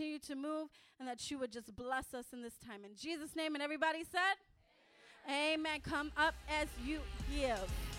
continue to move and that you would just bless us in this time. In Jesus' name, and everybody said, Amen. Amen. Come up as you give.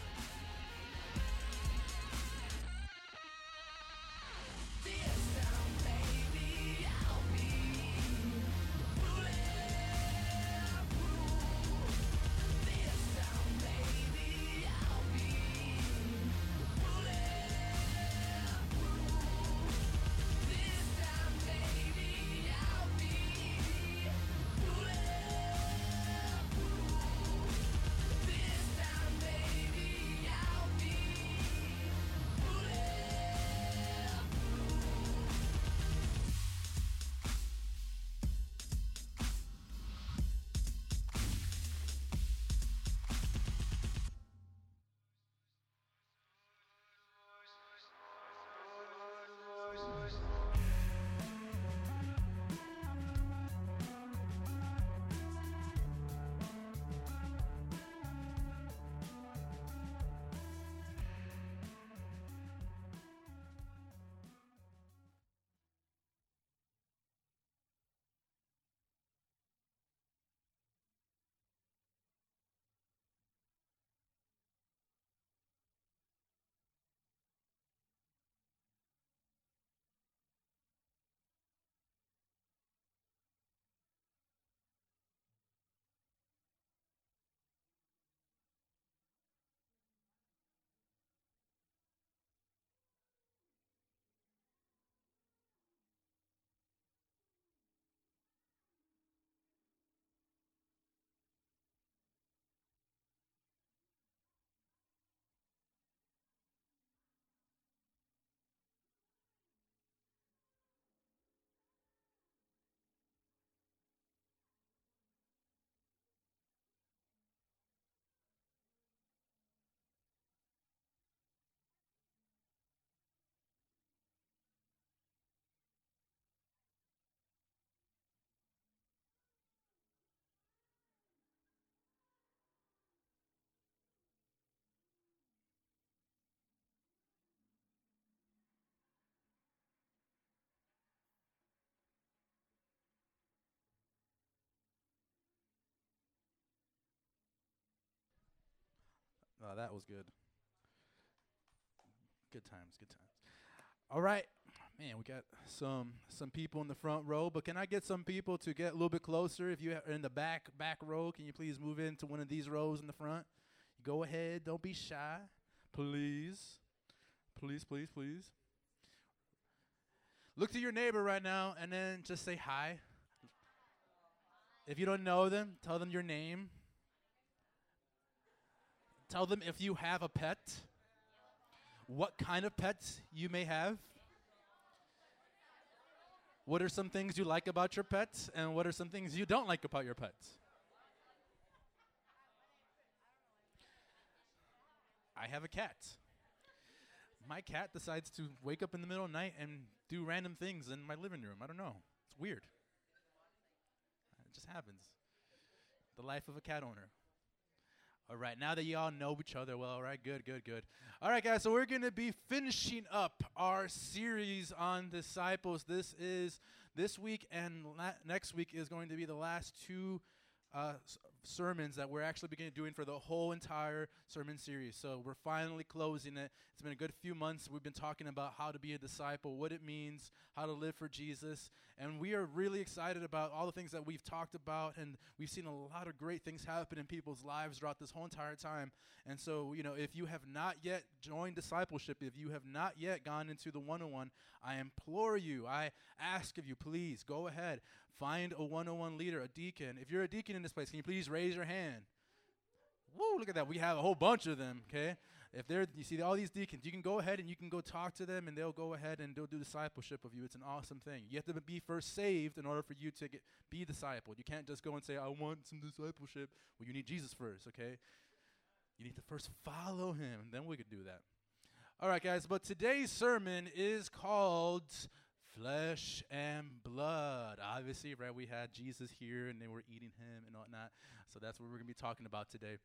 yours. That was good. Good times, good times. All right, man, we got some some people in the front row, but can I get some people to get a little bit closer? If you are in the back back row, can you please move into one of these rows in the front? Go ahead, don't be shy, please, please, please, please. Look to your neighbor right now, and then just say hi. If you don't know them, tell them your name. Tell them if you have a pet, what kind of pets you may have. What are some things you like about your pets, and what are some things you don't like about your pets? I have a cat. My cat decides to wake up in the middle of the night and do random things in my living room. I don't know. It's weird. It just happens. The life of a cat owner. All right, now that you all know each other well, all right, good, good, good. All right, guys, so we're going to be finishing up our series on disciples. This is this week and la- next week is going to be the last two uh, s- sermons that we're actually beginning doing for the whole entire sermon series. So we're finally closing it. It's been a good few months. We've been talking about how to be a disciple, what it means, how to live for Jesus, and we are really excited about all the things that we've talked about. And we've seen a lot of great things happen in people's lives throughout this whole entire time. And so, you know, if you have not yet joined discipleship, if you have not yet gone into the 101, I implore you, I ask of you, please go ahead, find a 101 leader, a deacon. If you're a deacon in this place, can you please raise your hand? Woo, look at that. We have a whole bunch of them, okay? If they're, you see all these deacons, you can go ahead and you can go talk to them and they'll go ahead and they'll do discipleship of you. It's an awesome thing. You have to be first saved in order for you to get, be discipled. You can't just go and say, I want some discipleship. Well, you need Jesus first, okay? You need to first follow him, and then we could do that. All right, guys, but today's sermon is called Flesh and Blood. Obviously, right, we had Jesus here and they were eating him and whatnot. So that's what we're going to be talking about today.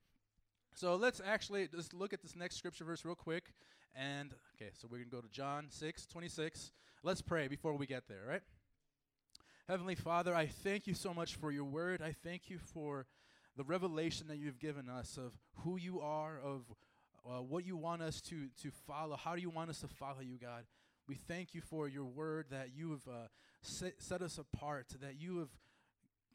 So let's actually just look at this next scripture verse real quick. And, okay, so we're going to go to John 6 26. Let's pray before we get there, right? Heavenly Father, I thank you so much for your word. I thank you for the revelation that you've given us of who you are, of uh, what you want us to, to follow. How do you want us to follow you, God? We thank you for your word that you have uh, set, set us apart, that you have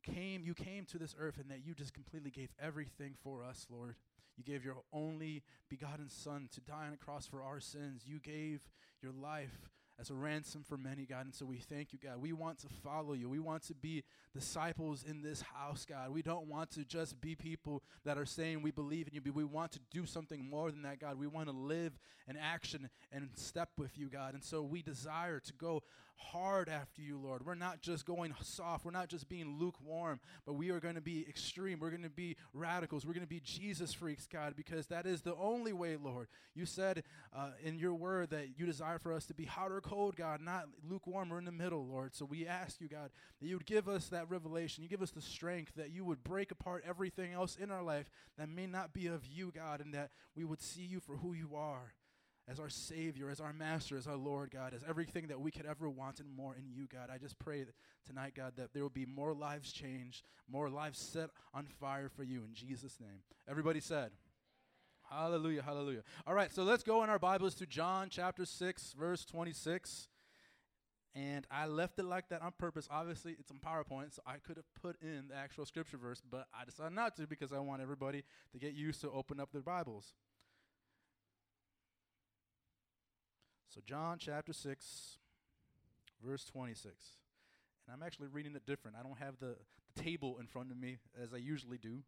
came, you came to this earth and that you just completely gave everything for us, Lord. You gave your only begotten Son to die on a cross for our sins. You gave your life as a ransom for many, God. And so we thank you, God. We want to follow you. We want to be disciples in this house, God. We don't want to just be people that are saying we believe in you, but we want to do something more than that, God. We want to live in action and step with you, God. And so we desire to go hard after you, Lord. We're not just going soft. We're not just being lukewarm, but we are going to be extreme. We're going to be radicals. We're going to be Jesus freaks, God, because that is the only way, Lord. You said uh, in your word that you desire for us to be hot or cold, God, not lukewarm or in the middle, Lord. So we ask you, God, that you would give us that revelation. You give us the strength that you would break apart everything else in our life that may not be of you, God, and that we would see you for who you are as our Savior, as our Master, as our Lord, God, as everything that we could ever want and more in you, God. I just pray tonight, God, that there will be more lives changed, more lives set on fire for you in Jesus' name. Everybody said, Hallelujah, hallelujah. All right, so let's go in our Bibles to John chapter 6, verse 26. And I left it like that on purpose. Obviously, it's on PowerPoint, so I could have put in the actual scripture verse, but I decided not to because I want everybody to get used to open up their Bibles. So, John chapter 6, verse 26. And I'm actually reading it different. I don't have the, the table in front of me as I usually do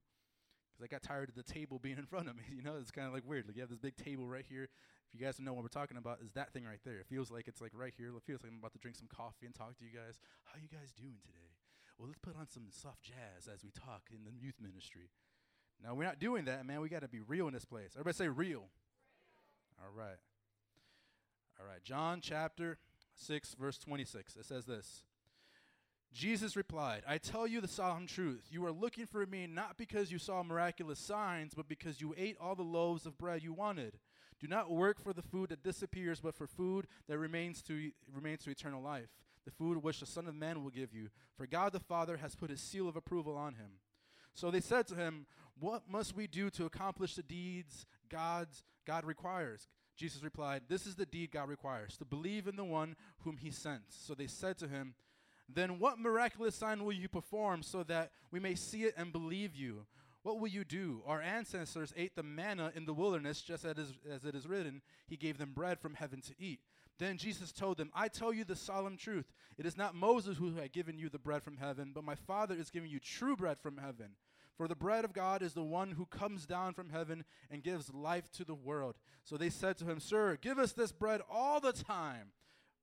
because I got tired of the table being in front of me. You know, it's kind of like weird. Like, you have this big table right here. If you guys know what we're talking about, is that thing right there. It feels like it's like right here. It feels like I'm about to drink some coffee and talk to you guys. How you guys doing today? Well, let's put on some soft jazz as we talk in the youth ministry. Now, we're not doing that, man. We got to be real in this place. Everybody say real. real. All right. All right, John chapter 6, verse 26. It says this Jesus replied, I tell you the solemn truth. You are looking for me not because you saw miraculous signs, but because you ate all the loaves of bread you wanted. Do not work for the food that disappears, but for food that remains to, remains to eternal life, the food which the Son of Man will give you. For God the Father has put his seal of approval on him. So they said to him, What must we do to accomplish the deeds God's, God requires? Jesus replied, This is the deed God requires, to believe in the one whom he sent. So they said to him, Then what miraculous sign will you perform so that we may see it and believe you? What will you do? Our ancestors ate the manna in the wilderness, just as, as it is written, He gave them bread from heaven to eat. Then Jesus told them, I tell you the solemn truth. It is not Moses who had given you the bread from heaven, but my Father is giving you true bread from heaven. For the bread of God is the one who comes down from heaven and gives life to the world. So they said to him, Sir, give us this bread all the time.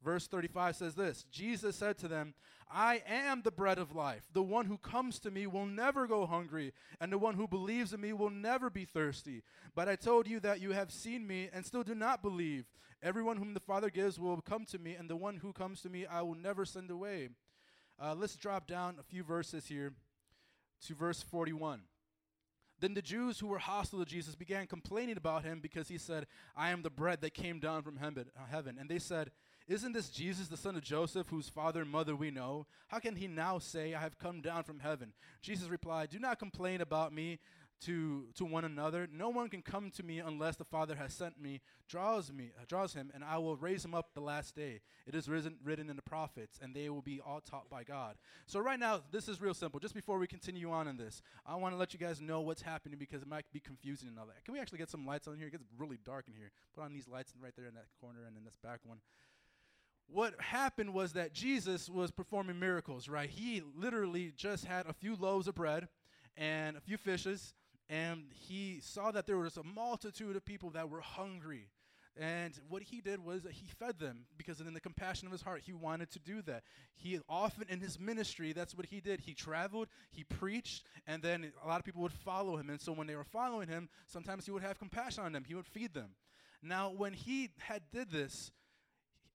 Verse 35 says this Jesus said to them, I am the bread of life. The one who comes to me will never go hungry, and the one who believes in me will never be thirsty. But I told you that you have seen me and still do not believe. Everyone whom the Father gives will come to me, and the one who comes to me I will never send away. Uh, let's drop down a few verses here to verse 41. Then the Jews who were hostile to Jesus began complaining about him because he said, I am the bread that came down from uh, heaven. And they said, Isn't this Jesus, the son of Joseph, whose father and mother we know? How can he now say, I have come down from heaven? Jesus replied, Do not complain about me to, to one another. No one can come to me unless the Father has sent me, draws me, uh, draws him, and I will raise him up the last day. It is risen, written in the prophets, and they will be all taught by God. So right now, this is real simple. Just before we continue on in this, I want to let you guys know what's happening because it might be confusing and all that. Can we actually get some lights on here? It gets really dark in here. Put on these lights right there in that corner and in this back one what happened was that Jesus was performing miracles, right? He literally just had a few loaves of bread and a few fishes, and he saw that there was a multitude of people that were hungry. And what he did was he fed them because in the compassion of his heart, he wanted to do that. He often in his ministry, that's what he did. He traveled, he preached, and then a lot of people would follow him. And so when they were following him, sometimes he would have compassion on them. He would feed them. Now, when he had did this,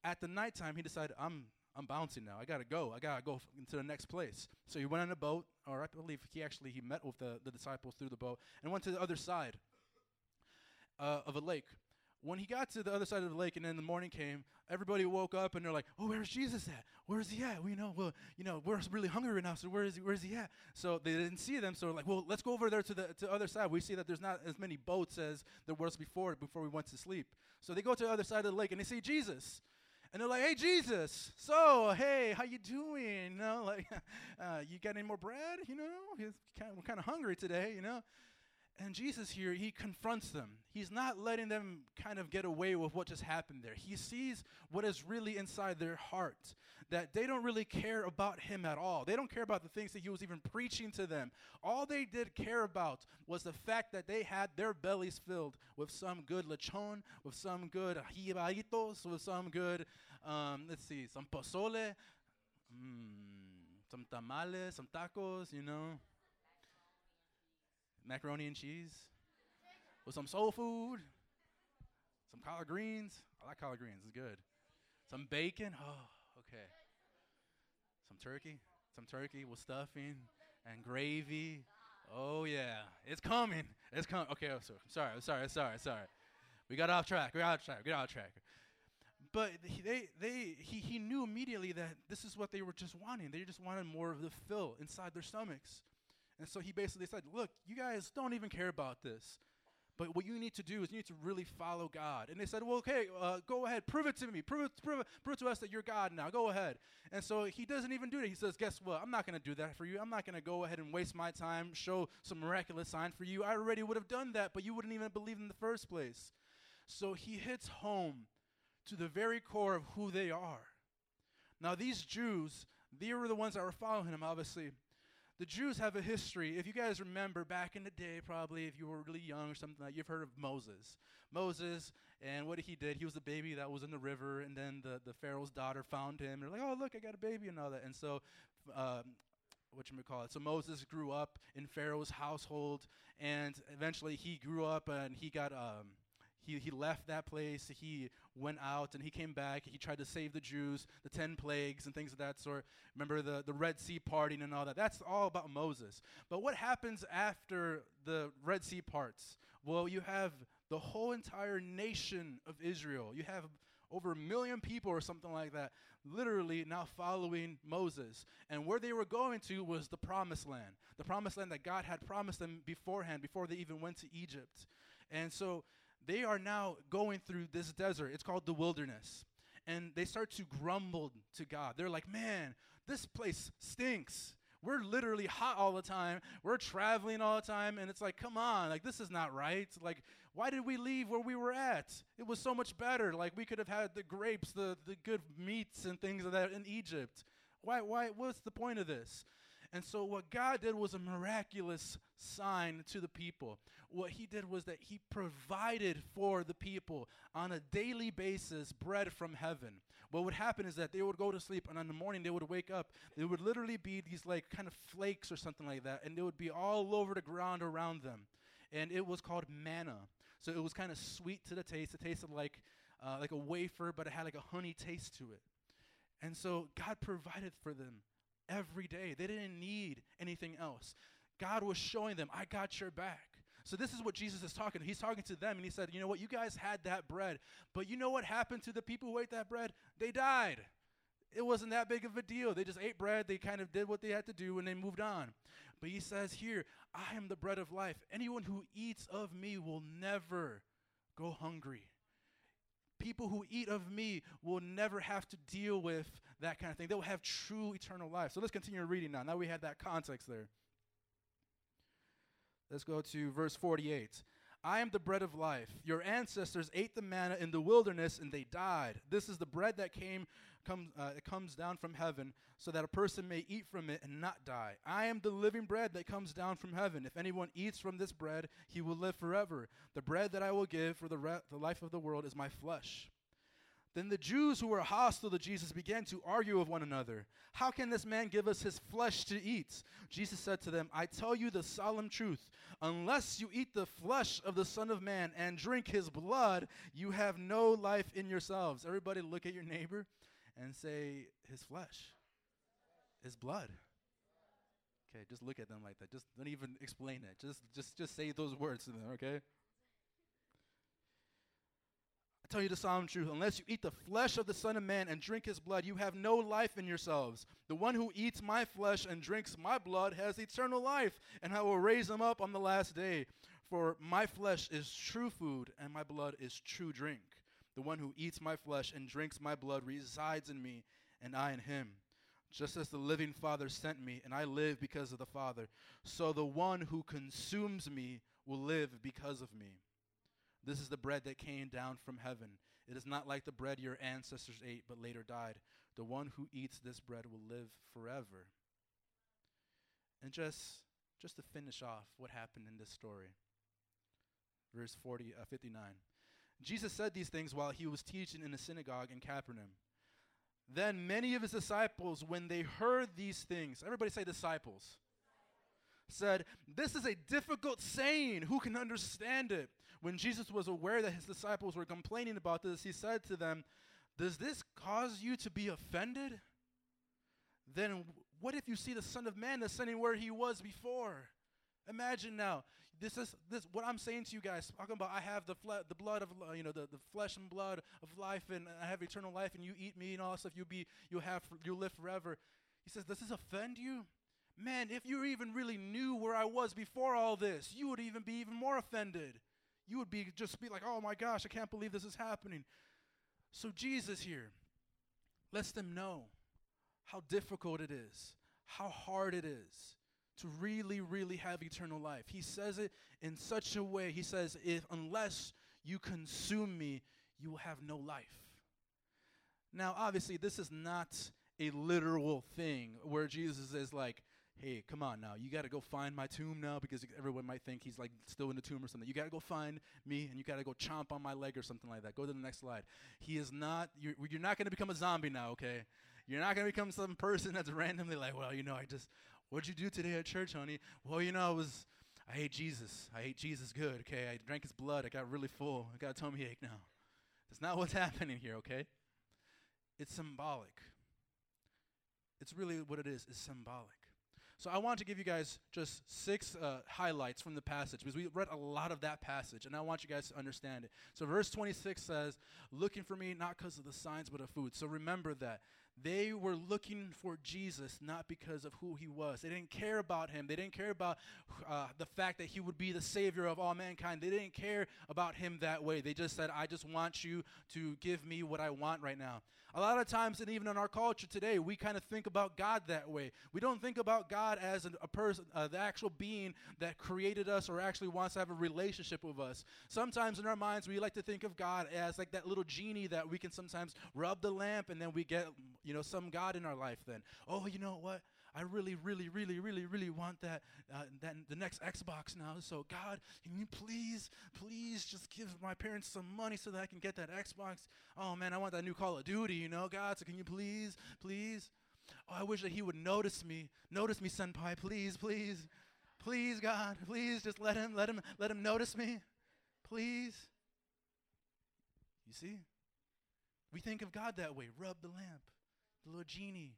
at the nighttime, he decided, I'm I'm bouncing now. I gotta go. I gotta go f- into the next place. So he went on a boat, or I believe he actually he met with the, the disciples through the boat and went to the other side uh, of a lake. when he got to the other side of the lake and then the morning came, everybody woke up and they're like, "Oh, where's Jesus at? Where's he at? We know, well, you know, we're really hungry right now. So where is he? Where's he at?" So they didn't see them. So like, well, let's go over there to the to the other side. We see that there's not as many boats as there was before before we went to sleep. So they go to the other side of the lake and they see Jesus. And they're like, "Hey, Jesus! So, hey, how you doing? You know, like, uh, you got any more bread? You know, we're kind of hungry today. You know." And Jesus here, he confronts them. He's not letting them kind of get away with what just happened there. He sees what is really inside their heart, that they don't really care about him at all. They don't care about the things that he was even preaching to them. All they did care about was the fact that they had their bellies filled with some good lechon, with some good jibaritos, with some good, um, let's see, some pozole, mm, some tamales, some tacos, you know macaroni and cheese with some soul food, some collard greens. I like collard greens, it's good. Some bacon. Oh, okay. Some turkey. Some turkey with stuffing and gravy. Oh yeah, it's coming. It's coming. Okay, oh, so, sorry, sorry, sorry, sorry. We got off track. We got off track. We got off track. But they, they, he, he knew immediately that this is what they were just wanting. They just wanted more of the fill inside their stomachs. And so he basically said, Look, you guys don't even care about this. But what you need to do is you need to really follow God. And they said, Well, okay, uh, go ahead, prove it to me. Prove it, prove, it, prove it to us that you're God now. Go ahead. And so he doesn't even do that. He says, Guess what? I'm not going to do that for you. I'm not going to go ahead and waste my time, show some miraculous sign for you. I already would have done that, but you wouldn't even believe in the first place. So he hits home to the very core of who they are. Now, these Jews, they were the ones that were following him, obviously the Jews have a history. If you guys remember back in the day, probably if you were really young or something like you've heard of Moses. Moses and what he did, he was a baby that was in the river, and then the, the Pharaoh's daughter found him. They're like, oh, look, I got a baby and all that. And so, um, what you call it? So Moses grew up in Pharaoh's household, and eventually he grew up and he got. Um, he, he left that place, he went out, and he came back. He tried to save the Jews, the 10 plagues, and things of that sort. Remember the, the Red Sea parting and all that? That's all about Moses. But what happens after the Red Sea parts? Well, you have the whole entire nation of Israel. You have over a million people or something like that, literally now following Moses. And where they were going to was the promised land, the promised land that God had promised them beforehand, before they even went to Egypt. And so they are now going through this desert. It's called the wilderness. And they start to grumble to God. They're like, man, this place stinks. We're literally hot all the time. We're traveling all the time. And it's like, come on, like, this is not right. Like, why did we leave where we were at? It was so much better. Like, we could have had the grapes, the, the good meats, and things like that in Egypt. Why, why, what's the point of this? And so, what God did was a miraculous sign to the people. What He did was that He provided for the people on a daily basis bread from heaven. What would happen is that they would go to sleep, and in the morning they would wake up. There would literally be these, like, kind of flakes or something like that, and they would be all over the ground around them. And it was called manna. So, it was kind of sweet to the taste. It tasted like, uh, like a wafer, but it had like a honey taste to it. And so, God provided for them every day. They didn't need anything else. God was showing them, I got your back. So this is what Jesus is talking. He's talking to them and he said, "You know what? You guys had that bread, but you know what happened to the people who ate that bread? They died. It wasn't that big of a deal. They just ate bread, they kind of did what they had to do and they moved on." But he says here, "I am the bread of life. Anyone who eats of me will never go hungry." People who eat of me will never have to deal with that kind of thing. They will have true eternal life. So let's continue reading now. Now we have that context there. Let's go to verse 48. I am the bread of life. Your ancestors ate the manna in the wilderness and they died. This is the bread that came comes uh, it comes down from heaven so that a person may eat from it and not die. I am the living bread that comes down from heaven. If anyone eats from this bread, he will live forever. The bread that I will give for the, re- the life of the world is my flesh. Then the Jews who were hostile to Jesus began to argue with one another. How can this man give us his flesh to eat? Jesus said to them, I tell you the solemn truth. Unless you eat the flesh of the Son of Man and drink his blood, you have no life in yourselves. Everybody look at your neighbor and say, His flesh, His blood. Okay, just look at them like that. Just don't even explain it. Just just just say those words to them, okay? Tell you the solemn truth. Unless you eat the flesh of the Son of Man and drink his blood, you have no life in yourselves. The one who eats my flesh and drinks my blood has eternal life, and I will raise him up on the last day. For my flesh is true food, and my blood is true drink. The one who eats my flesh and drinks my blood resides in me, and I in him. Just as the living Father sent me, and I live because of the Father, so the one who consumes me will live because of me. This is the bread that came down from heaven. It is not like the bread your ancestors ate but later died. The one who eats this bread will live forever. And just just to finish off what happened in this story. Verse 40 uh, 59. Jesus said these things while he was teaching in the synagogue in Capernaum. Then many of his disciples, when they heard these things, everybody say disciples, said, This is a difficult saying. Who can understand it? When Jesus was aware that his disciples were complaining about this, he said to them, Does this cause you to be offended? Then what if you see the Son of Man ascending where he was before? Imagine now, this is this what I'm saying to you guys. Talking about I have the fle- the blood of you know the, the flesh and blood of life, and I have eternal life, and you eat me and all that stuff. You'll be you'll have you'll live forever. He says, does this offend you? Man, if you even really knew where I was before all this, you would even be even more offended. You would be just be like, oh my gosh, I can't believe this is happening. So Jesus here lets them know how difficult it is, how hard it is to really, really have eternal life. He says it in such a way, he says, if unless you consume me, you will have no life. Now, obviously, this is not a literal thing where Jesus is like, hey, come on now, you got to go find my tomb now because everyone might think he's like still in the tomb or something. You got to go find me and you got to go chomp on my leg or something like that. Go to the next slide. He is not, you're, you're not going to become a zombie now, okay? You're not going to become some person that's randomly like, well, you know, I just, what'd you do today at church, honey? Well, you know, I was, I hate Jesus. I hate Jesus good, okay? I drank his blood. I got really full. I got a tummy ache now. That's not what's happening here, okay? It's symbolic. It's really what it is, is symbolic. So I want to give you guys just six uh, highlights from the passage because we read a lot of that passage, and I want you guys to understand it. So verse 26 says, "Looking for me not because of the signs, but of food." So remember that they were looking for Jesus not because of who he was. They didn't care about him. They didn't care about uh, the fact that he would be the savior of all mankind. They didn't care about him that way. They just said, I just want you to give me what I want right now. A lot of times, and even in our culture today, we kind of think about God that way. We don't think about God as a person, uh, the actual being that created us or actually wants to have a relationship with us. Sometimes in our minds, we like to think of God as like that little genie that we can sometimes rub the lamp and then we get, you know, some God in our life then. Oh, you know what? I really, really, really, really, really want that, uh, that the next Xbox now. So God, can you please, please just give my parents some money so that I can get that Xbox? Oh man, I want that new Call of Duty, you know, God. So can you please, please? Oh, I wish that He would notice me. Notice me, Senpai, please, please, please, God, please, just let Him, let Him, let Him notice me, please. You see, we think of God that way. Rub the lamp, the little genie.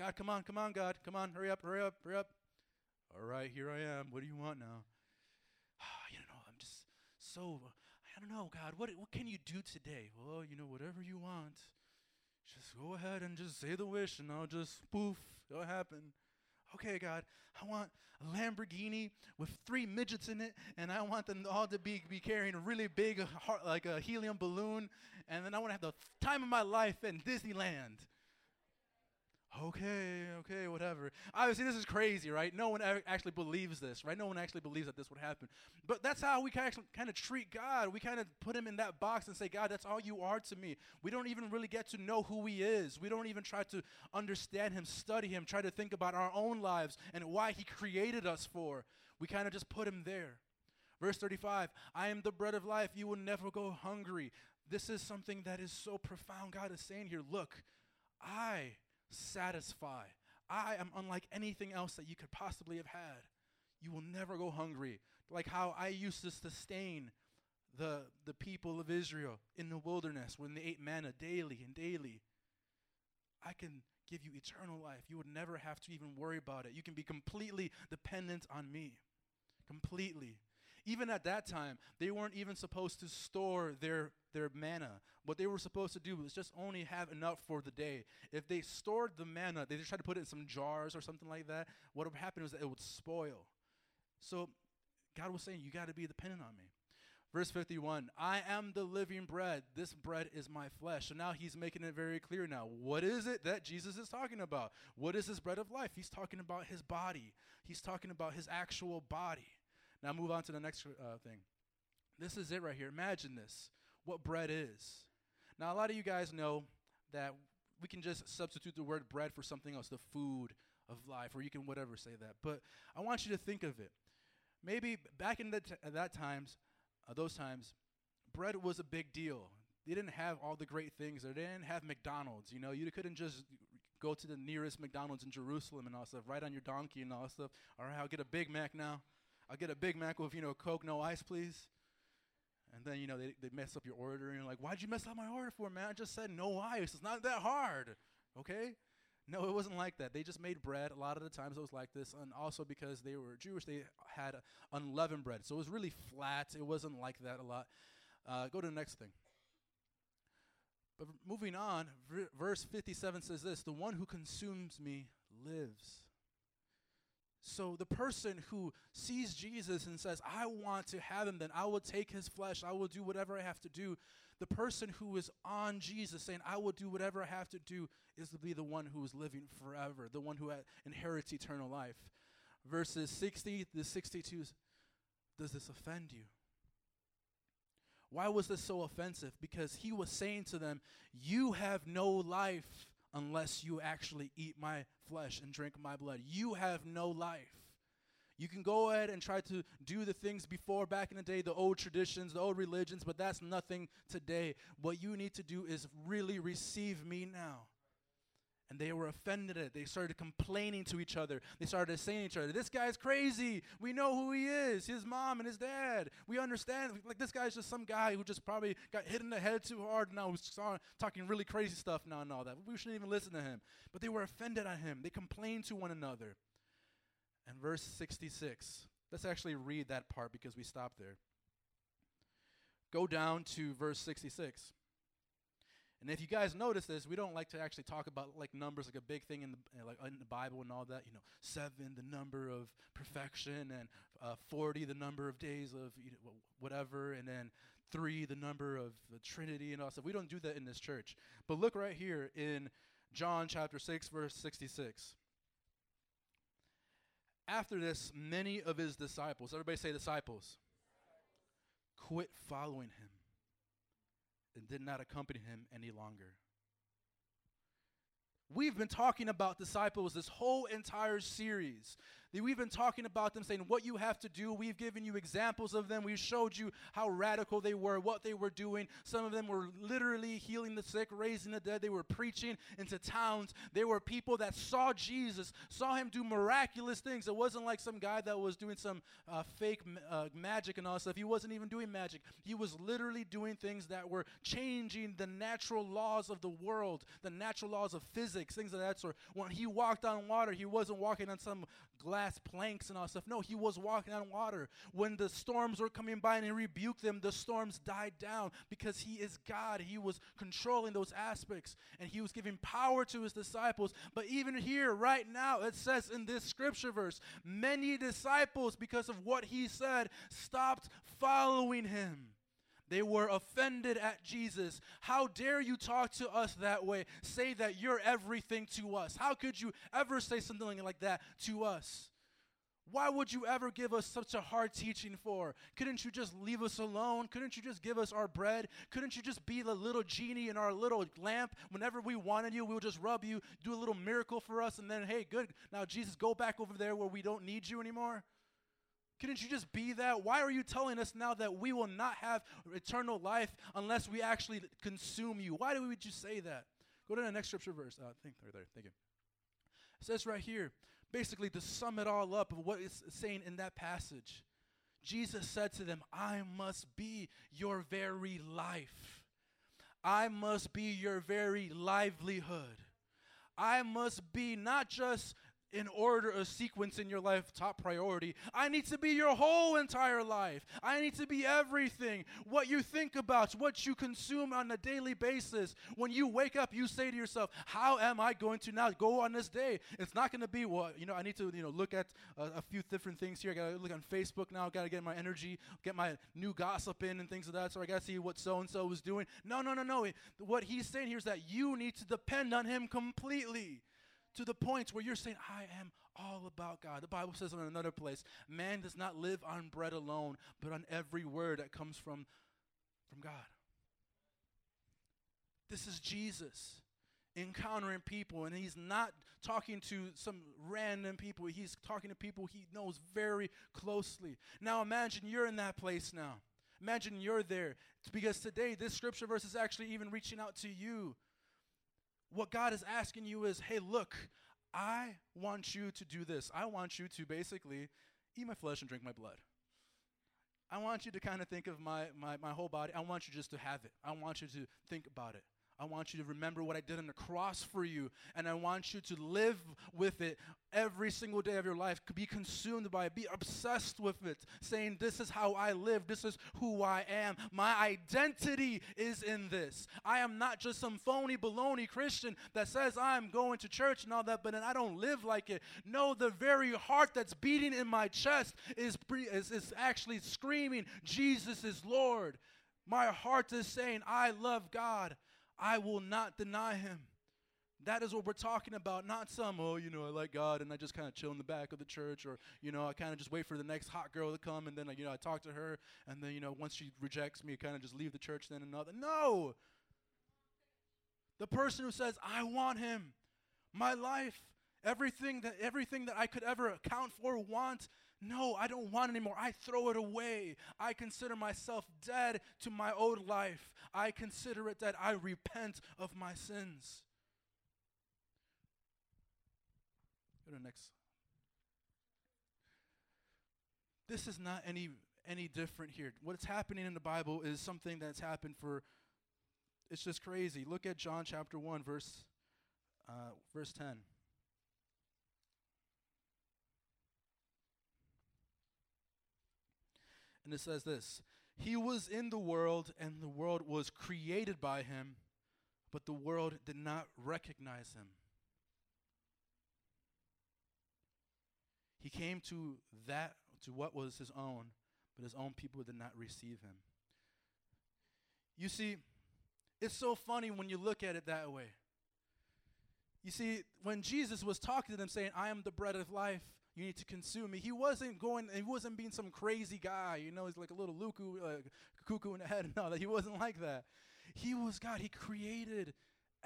God, come on, come on, God, come on, hurry up, hurry up, hurry up. All right, here I am. What do you want now? you know, I'm just so, I don't know, God, what, what can you do today? Well, you know, whatever you want. Just go ahead and just say the wish, and I'll just poof, it'll happen. Okay, God, I want a Lamborghini with three midgets in it, and I want them all to be, be carrying a really big, heart, like a helium balloon, and then I want to have the time of my life in Disneyland okay, okay, whatever. Obviously, this is crazy, right? No one actually believes this, right? No one actually believes that this would happen. But that's how we kind of treat God. We kind of put him in that box and say, God, that's all you are to me. We don't even really get to know who he is. We don't even try to understand him, study him, try to think about our own lives and why he created us for. We kind of just put him there. Verse 35 I am the bread of life. You will never go hungry. This is something that is so profound. God is saying here, look, I satisfy. I am unlike anything else that you could possibly have had. You will never go hungry. Like how I used to sustain the, the people of Israel in the wilderness when they ate manna daily and daily. I can give you eternal life. You would never have to even worry about it. You can be completely dependent on me. Completely. Even at that time, they weren't even supposed to store their, their manna. What they were supposed to do was just only have enough for the day. If they stored the manna, they just tried to put it in some jars or something like that, what would happen was that it would spoil. So God was saying, You got to be dependent on me. Verse 51 I am the living bread. This bread is my flesh. So now he's making it very clear now. What is it that Jesus is talking about? What is this bread of life? He's talking about his body, he's talking about his actual body. Now move on to the next uh, thing. This is it right here. Imagine this what bread is. Now, a lot of you guys know that we can just substitute the word bread for something else, the food of life, or you can whatever say that. But I want you to think of it. Maybe back in the t- that times, uh, those times, bread was a big deal. They didn't have all the great things. They didn't have McDonald's. You know, you couldn't just go to the nearest McDonald's in Jerusalem and all stuff, right on your donkey and all stuff. All right, I'll get a Big Mac now. I'll get a Big Mac with you know Coke, no ice, please. And then you know they they mess up your order and you're like, why'd you mess up my order for, man? I just said no ice. It's not that hard, okay? No, it wasn't like that. They just made bread. A lot of the times it was like this, and also because they were Jewish, they had unleavened bread, so it was really flat. It wasn't like that a lot. Uh, go to the next thing. But moving on, v- verse 57 says this The one who consumes me lives. So the person who sees Jesus and says, I want to have him, then I will take his flesh, I will do whatever I have to do. The person who is on Jesus saying, I will do whatever I have to do, is to be the one who is living forever, the one who inherits eternal life. Verses 60 to 62 Does this offend you? Why was this so offensive? Because he was saying to them, You have no life unless you actually eat my flesh and drink my blood. You have no life. You can go ahead and try to do the things before back in the day, the old traditions, the old religions, but that's nothing today. What you need to do is really receive me now. And they were offended at it. They started complaining to each other. They started saying to each other, This guy's crazy. We know who he is his mom and his dad. We understand. Like, this guy's just some guy who just probably got hit in the head too hard and now he's talking really crazy stuff now and all that. We shouldn't even listen to him. But they were offended at him. They complained to one another. And verse 66, let's actually read that part because we stopped there. Go down to verse 66. And if you guys notice this, we don't like to actually talk about like numbers like a big thing in the like in the Bible and all that. You know, seven, the number of perfection, and uh, forty, the number of days of you know, whatever, and then three, the number of the Trinity and all stuff. We don't do that in this church. But look right here in John chapter six, verse sixty-six. After this, many of his disciples, everybody say disciples, quit following him and did not accompany him any longer. We've been talking about disciples this whole entire series. We've been talking about them saying what you have to do. We've given you examples of them. We've showed you how radical they were, what they were doing. Some of them were literally healing the sick, raising the dead. They were preaching into towns. They were people that saw Jesus, saw him do miraculous things. It wasn't like some guy that was doing some uh, fake uh, magic and all that stuff. He wasn't even doing magic. He was literally doing things that were changing the natural laws of the world, the natural laws of physics, things of that sort. When he walked on water, he wasn't walking on some glass planks and all stuff. No, he was walking on water. When the storms were coming by and he rebuked them, the storms died down because he is God. He was controlling those aspects and he was giving power to his disciples. But even here, right now, it says in this scripture verse, many disciples, because of what he said, stopped following him. They were offended at Jesus. How dare you talk to us that way? Say that you're everything to us. How could you ever say something like that to us? Why would you ever give us such a hard teaching for? Couldn't you just leave us alone? Couldn't you just give us our bread? Couldn't you just be the little genie in our little lamp? Whenever we wanted you, we would just rub you, do a little miracle for us, and then, hey, good. Now, Jesus, go back over there where we don't need you anymore. Couldn't you just be that? Why are you telling us now that we will not have eternal life unless we actually consume you? Why would you say that? Go to the next scripture verse. Uh, think right there. Thank you. It says right here, basically to sum it all up of what it's saying in that passage. Jesus said to them, I must be your very life. I must be your very livelihood. I must be not just in order a sequence in your life top priority. I need to be your whole entire life. I need to be everything. What you think about, what you consume on a daily basis. When you wake up, you say to yourself, "How am I going to now go on this day?" It's not going to be well, you know, I need to, you know, look at a, a few different things here. I got to look on Facebook now, I got to get my energy, get my new gossip in and things of that. So I got to see what so and so was doing. No, no, no, no. What he's saying here is that you need to depend on him completely to the point where you're saying, I am all about God. The Bible says in another place, man does not live on bread alone, but on every word that comes from, from God. This is Jesus encountering people, and he's not talking to some random people. He's talking to people he knows very closely. Now imagine you're in that place now. Imagine you're there. It's because today this scripture verse is actually even reaching out to you what God is asking you is, hey, look, I want you to do this. I want you to basically eat my flesh and drink my blood. I want you to kind of think of my, my, my whole body. I want you just to have it. I want you to think about it. I want you to remember what I did on the cross for you, and I want you to live with it every single day of your life. Be consumed by it, be obsessed with it, saying, This is how I live, this is who I am. My identity is in this. I am not just some phony baloney Christian that says I'm going to church and all that, but then I don't live like it. No, the very heart that's beating in my chest is, is, is actually screaming, Jesus is Lord. My heart is saying, I love God. I will not deny him. That is what we're talking about, not some, oh, you know, I like God and I just kind of chill in the back of the church or, you know, I kind of just wait for the next hot girl to come and then, you know, I talk to her and then, you know, once she rejects me, I kind of just leave the church then another. No! The person who says, I want him, my life, everything that, everything that I could ever account for, want, no, I don't want anymore. I throw it away. I consider myself dead to my old life. I consider it dead. I repent of my sins. Go to the next. This is not any any different here. What's happening in the Bible is something that's happened for it's just crazy. Look at John chapter 1 verse uh, verse 10. And it says this He was in the world, and the world was created by him, but the world did not recognize him. He came to that to what was his own, but his own people did not receive him. You see, it's so funny when you look at it that way. You see, when Jesus was talking to them saying, I am the bread of life, you need to consume me. He wasn't going, he wasn't being some crazy guy, you know, he's like a little luku, uh, cuckoo in the head and all that. He wasn't like that. He was God. He created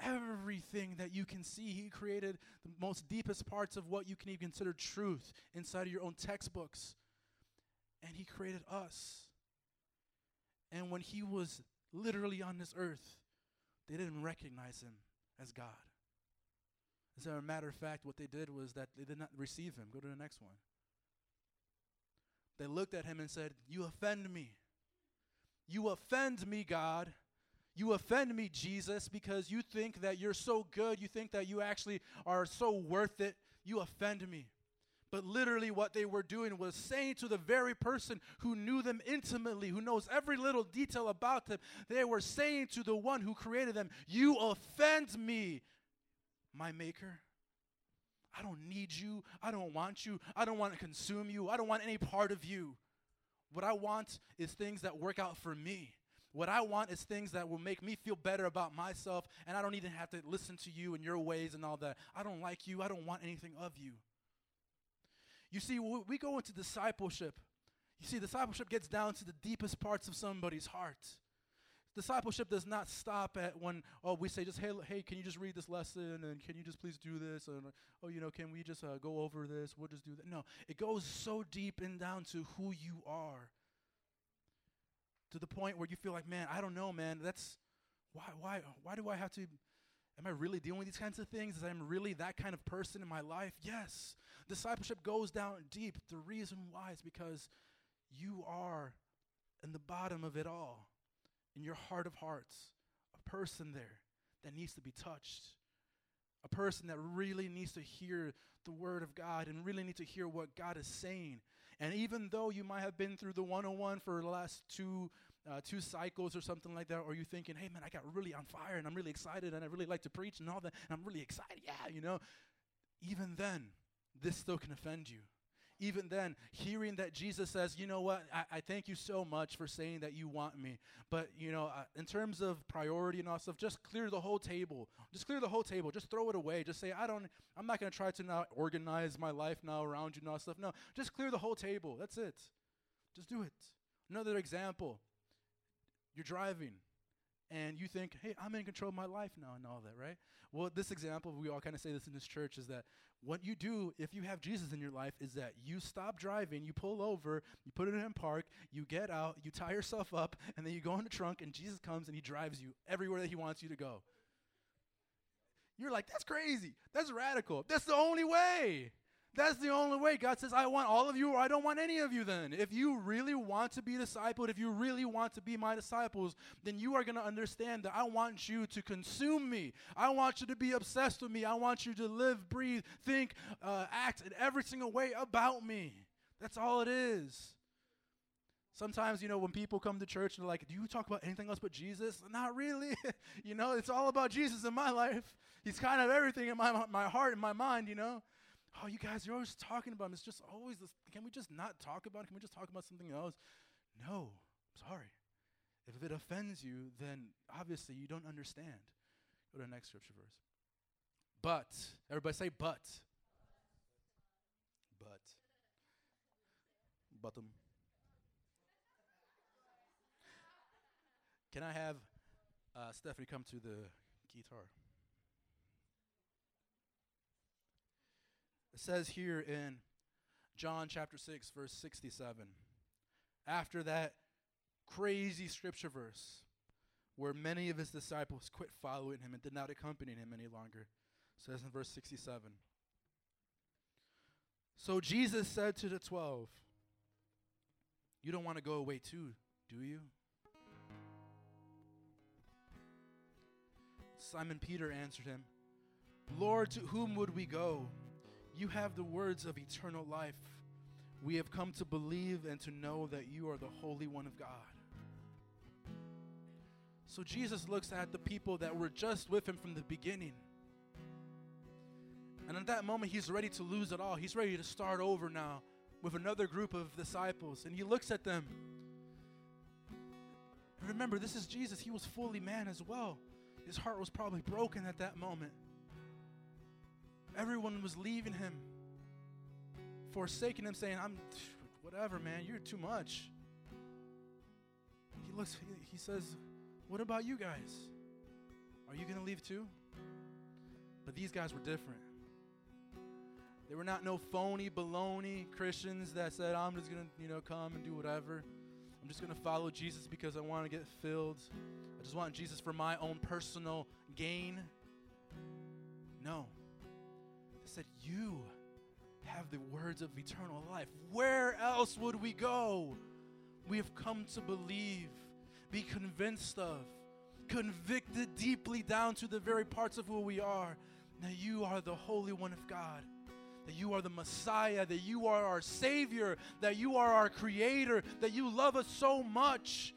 everything that you can see. He created the most deepest parts of what you can even consider truth inside of your own textbooks. And He created us. And when He was literally on this earth, they didn't recognize Him as God. As a matter of fact, what they did was that they did not receive him. Go to the next one. They looked at him and said, You offend me. You offend me, God. You offend me, Jesus, because you think that you're so good. You think that you actually are so worth it. You offend me. But literally, what they were doing was saying to the very person who knew them intimately, who knows every little detail about them, they were saying to the one who created them, You offend me my maker. I don't need you. I don't want you. I don't want to consume you. I don't want any part of you. What I want is things that work out for me. What I want is things that will make me feel better about myself, and I don't even have to listen to you and your ways and all that. I don't like you. I don't want anything of you. You see, we go into discipleship. You see, discipleship gets down to the deepest parts of somebody's heart. Discipleship does not stop at when oh we say just hey hey can you just read this lesson? And can you just please do this? And oh you know can we just uh, go over this? We'll just do that. No it goes so deep and down to who you are. To the point where you feel like man I don't know man. That's why why why do I have to am I really dealing with these kinds of things? Is I am really that kind of person in my life? Yes. Discipleship goes down deep. The reason why is because you are in the bottom of it all in your heart of hearts, a person there that needs to be touched, a person that really needs to hear the word of God and really need to hear what God is saying. And even though you might have been through the 101 for the last two uh, two cycles or something like that, or you thinking, hey man, I got really on fire and I'm really excited and I really like to preach and all that, and I'm really excited, yeah, you know. Even then, this still can offend you even then, hearing that Jesus says, you know what, I, I, thank you so much for saying that you want me. But, you know, uh, in terms of priority and all stuff, just clear the whole table. Just clear the whole table. Just throw it away. Just say, I don't, I'm not going to try to now organize my life now around you and all stuff. No, just clear the whole table. That's it. Just do it. Another example you're driving and you think, hey, I'm in control of my life now and all that, right? Well, this example, we all kind of say this in this church, is that what you do if you have Jesus in your life is that you stop driving, you pull over, you put it in park, you get out, you tie yourself up, and then you go in the trunk, and Jesus comes and he drives you everywhere that he wants you to go. You're like, that's crazy. That's radical. That's the only way. That's the only way. God says, I want all of you, or I don't want any of you then. If you really want to be discipled, if you really want to be my disciples, then you are going to understand that I want you to consume me. I want you to be obsessed with me. I want you to live, breathe, think, uh, act in every single way about me. That's all it is. Sometimes, you know, when people come to church and they're like, Do you talk about anything else but Jesus? Not really. you know, it's all about Jesus in my life. He's kind of everything in my, my heart and my mind, you know oh, you guys, you're always talking about him. It's just always this. Can we just not talk about it? Can we just talk about something else? No, I'm sorry. If it offends you, then obviously you don't understand. Go to the next scripture verse. But, everybody say, but. But. Bottom. Can I have uh, Stephanie come to the guitar? It says here in John chapter 6, verse 67, after that crazy scripture verse where many of his disciples quit following him and did not accompany him any longer, it says in verse 67. So Jesus said to the twelve, You don't want to go away too, do you? Simon Peter answered him, Lord, to whom would we go? You have the words of eternal life. We have come to believe and to know that you are the Holy One of God. So Jesus looks at the people that were just with him from the beginning. And at that moment, he's ready to lose it all. He's ready to start over now with another group of disciples. And he looks at them. Remember, this is Jesus. He was fully man as well. His heart was probably broken at that moment. Everyone was leaving him, forsaking him, saying, I'm whatever, man, you're too much. He looks, he, says, What about you guys? Are you going to leave too? But these guys were different. They were not no phony, baloney Christians that said, I'm just going to, you know, come and do whatever. I'm just going to follow Jesus because I want to get filled. I just want Jesus for my own personal gain. No said, You have the words of eternal life. Where else would we go? We have come to believe, be convinced of, convicted deeply down to the very parts of who we are. That you are the Holy One of God that you are the Messiah, that you are our Savior, that you are our Creator, that you love us so much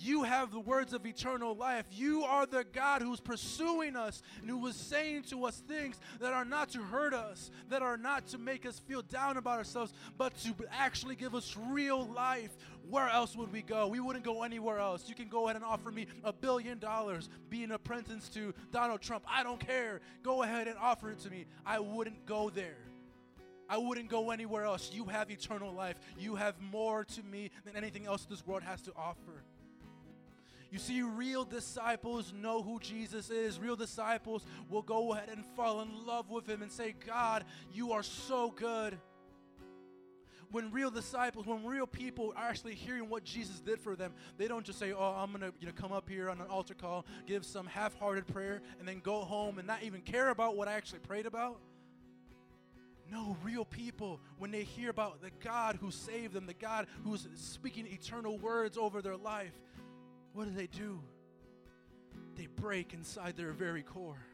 you have the words of eternal life. You are the God who's pursuing us and who was saying to us things that are not to hurt us, that are not to make us feel down about ourselves, but to actually give us real life. Where else would we go? We wouldn't go anywhere else. You can go ahead and offer me a billion dollars, be an apprentice to Donald Trump. I don't care. Go ahead and offer it to me. I wouldn't go there. I wouldn't go anywhere else. You have eternal life. You have more to me than anything else this world has to offer. You see, real disciples know who Jesus is. Real disciples will go ahead and fall in love with him and say, God, you are so good. When real disciples, when real people are actually hearing what Jesus did for them, they don't just say, Oh, I'm gonna you know, come up here on an altar call, give some half-hearted prayer, and then go home and not even care about what I actually prayed about. No, real people, when they hear about the God who saved them, the God who's speaking eternal words over their life, what do they do? They break inside their very core.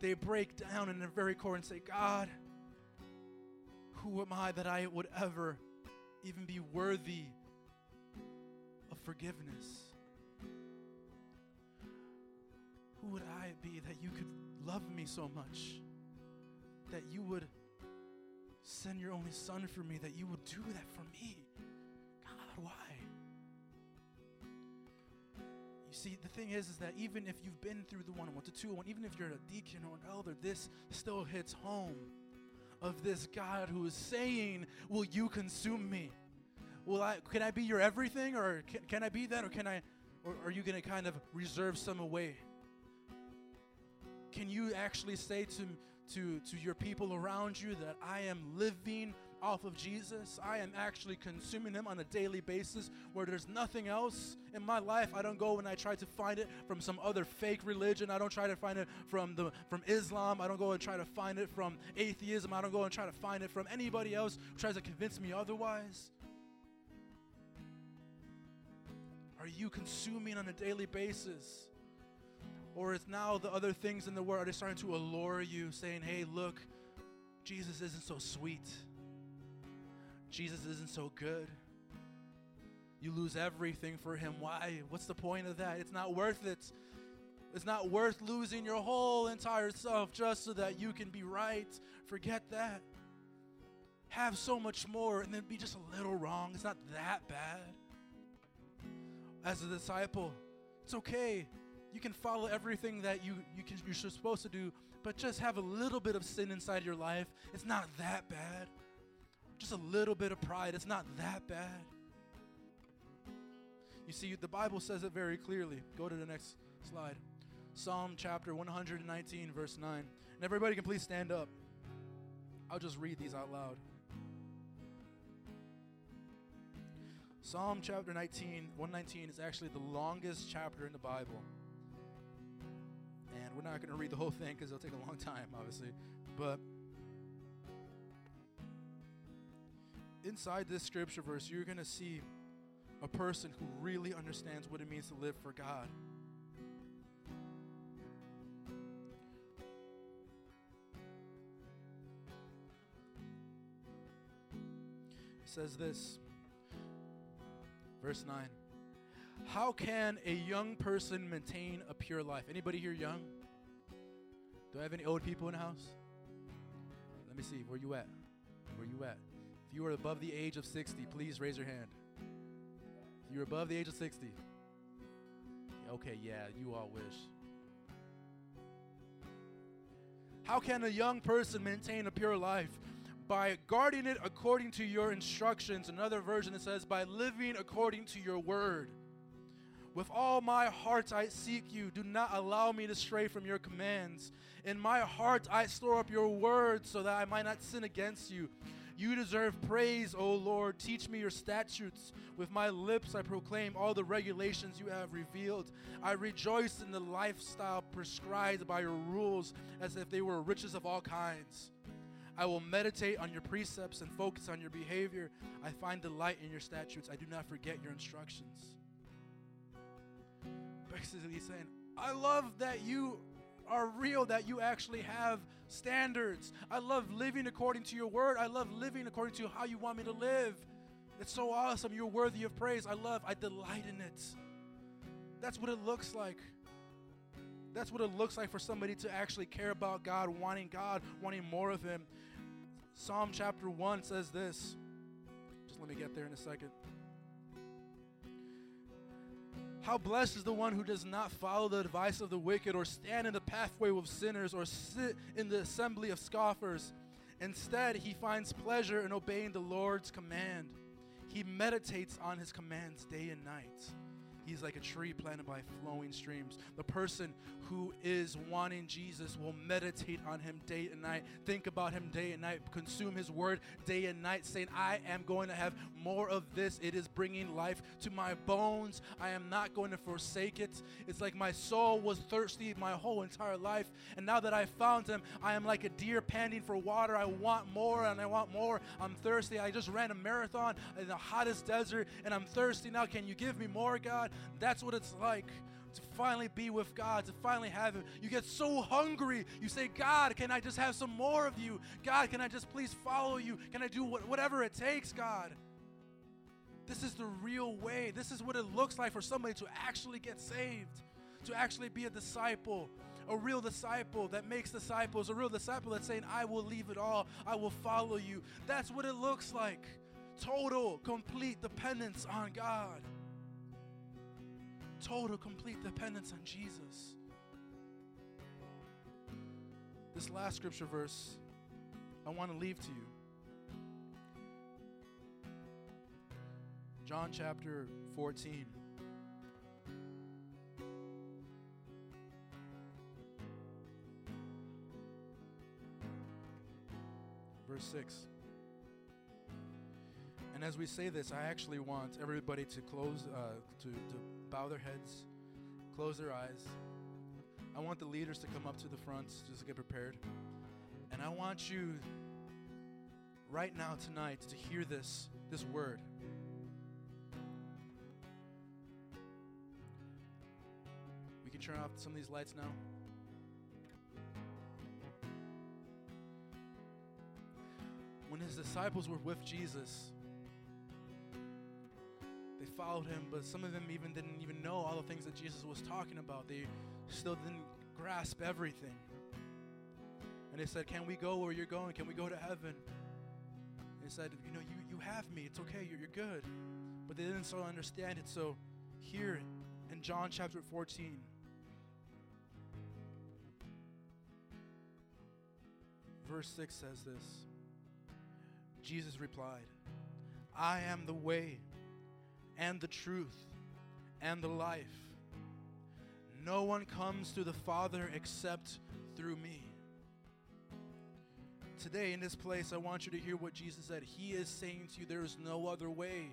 they break down in their very core and say, God, who am I that I would ever even be worthy of forgiveness? Who would I be that you could love me so much? That you would send your only son for me, that you would do that for me? God, why? See, the thing is, is that even if you've been through the one, oh one to two, oh one, even if you're a deacon or an elder, this still hits home of this God who is saying, Will you consume me? Will I can I be your everything? Or can, can I be that? Or can I or are you gonna kind of reserve some away? Can you actually say to to, to your people around you that I am living off of Jesus. I am actually consuming Him on a daily basis where there's nothing else in my life. I don't go and I try to find it from some other fake religion. I don't try to find it from, the, from Islam. I don't go and try to find it from atheism. I don't go and try to find it from anybody else who tries to convince me otherwise. Are you consuming on a daily basis? Or is now the other things in the world, are they starting to allure you, saying, hey, look, Jesus isn't so sweet. Jesus isn't so good. You lose everything for him. Why? What's the point of that? It's not worth it. It's not worth losing your whole entire self just so that you can be right. Forget that. Have so much more and then be just a little wrong. It's not that bad. As a disciple, it's okay. You can follow everything that you, you can, you're supposed to do, but just have a little bit of sin inside your life. It's not that bad. Just a little bit of pride. It's not that bad. You see, the Bible says it very clearly. Go to the next slide. Psalm chapter 119, verse 9. And everybody can please stand up. I'll just read these out loud. Psalm chapter 19, 119 is actually the longest chapter in the Bible. And we're not going to read the whole thing because it'll take a long time, obviously. But inside this scripture verse, you're going to see a person who really understands what it means to live for God. It says this, verse 9. How can a young person maintain a pure life? Anybody here young? Do I have any old people in the house? Let me see. Where you at? Where you at? You are above the age of 60, please raise your hand. You're above the age of 60. Okay, yeah, you all wish. How can a young person maintain a pure life? By guarding it according to your instructions. Another version that says, by living according to your word. With all my heart I seek you. Do not allow me to stray from your commands. In my heart I store up your word so that I might not sin against you. You deserve praise, O Lord. Teach me your statutes. With my lips I proclaim all the regulations you have revealed. I rejoice in the lifestyle prescribed by your rules as if they were riches of all kinds. I will meditate on your precepts and focus on your behavior. I find delight in your statutes. I do not forget your instructions. Basically, saying, I love that you are real, that you actually have standards. I love living according to your word. I love living according to how you want me to live. It's so awesome. You're worthy of praise. I love, I delight in it. That's what it looks like. That's what it looks like for somebody to actually care about God, wanting God, wanting more of Him. Psalm chapter 1 says this. Just let me get there in a second. How blessed is the one who does not follow the advice of the wicked, or stand in the pathway of sinners, or sit in the assembly of scoffers. Instead, he finds pleasure in obeying the Lord's command. He meditates on his commands day and night. He's like a tree planted by flowing streams. The person who is wanting Jesus will meditate on him day and night, think about him day and night, consume his word day and night, saying, I am going to have more of this. It is bringing life to my bones. I am not going to forsake it. It's like my soul was thirsty my whole entire life. And now that I found him, I am like a deer panting for water. I want more and I want more. I'm thirsty. I just ran a marathon in the hottest desert and I'm thirsty now. Can you give me more, God? That's what it's like to finally be with God, to finally have Him. You get so hungry. You say, God, can I just have some more of you? God, can I just please follow you? Can I do what, whatever it takes, God? This is the real way. This is what it looks like for somebody to actually get saved, to actually be a disciple, a real disciple that makes disciples, a real disciple that's saying, I will leave it all, I will follow you. That's what it looks like. Total, complete dependence on God. Total, complete dependence on Jesus. This last scripture verse I want to leave to you. John chapter 14. Verse 6. And as we say this, I actually want everybody to close, uh, to, to bow their heads, close their eyes. I want the leaders to come up to the front just to get prepared. And I want you right now tonight to hear this this word. Turn off some of these lights now. When his disciples were with Jesus, they followed him, but some of them even didn't even know all the things that Jesus was talking about. They still didn't grasp everything. And they said, Can we go where you're going? Can we go to heaven? And he said, You know, you, you have me. It's okay. You're, you're good. But they didn't so understand it. So here in John chapter 14, verse 6 says this Jesus replied, I am the way and the truth and the life. No one comes to the Father except through me. Today, in this place, I want you to hear what Jesus said. He is saying to you, there is no other way.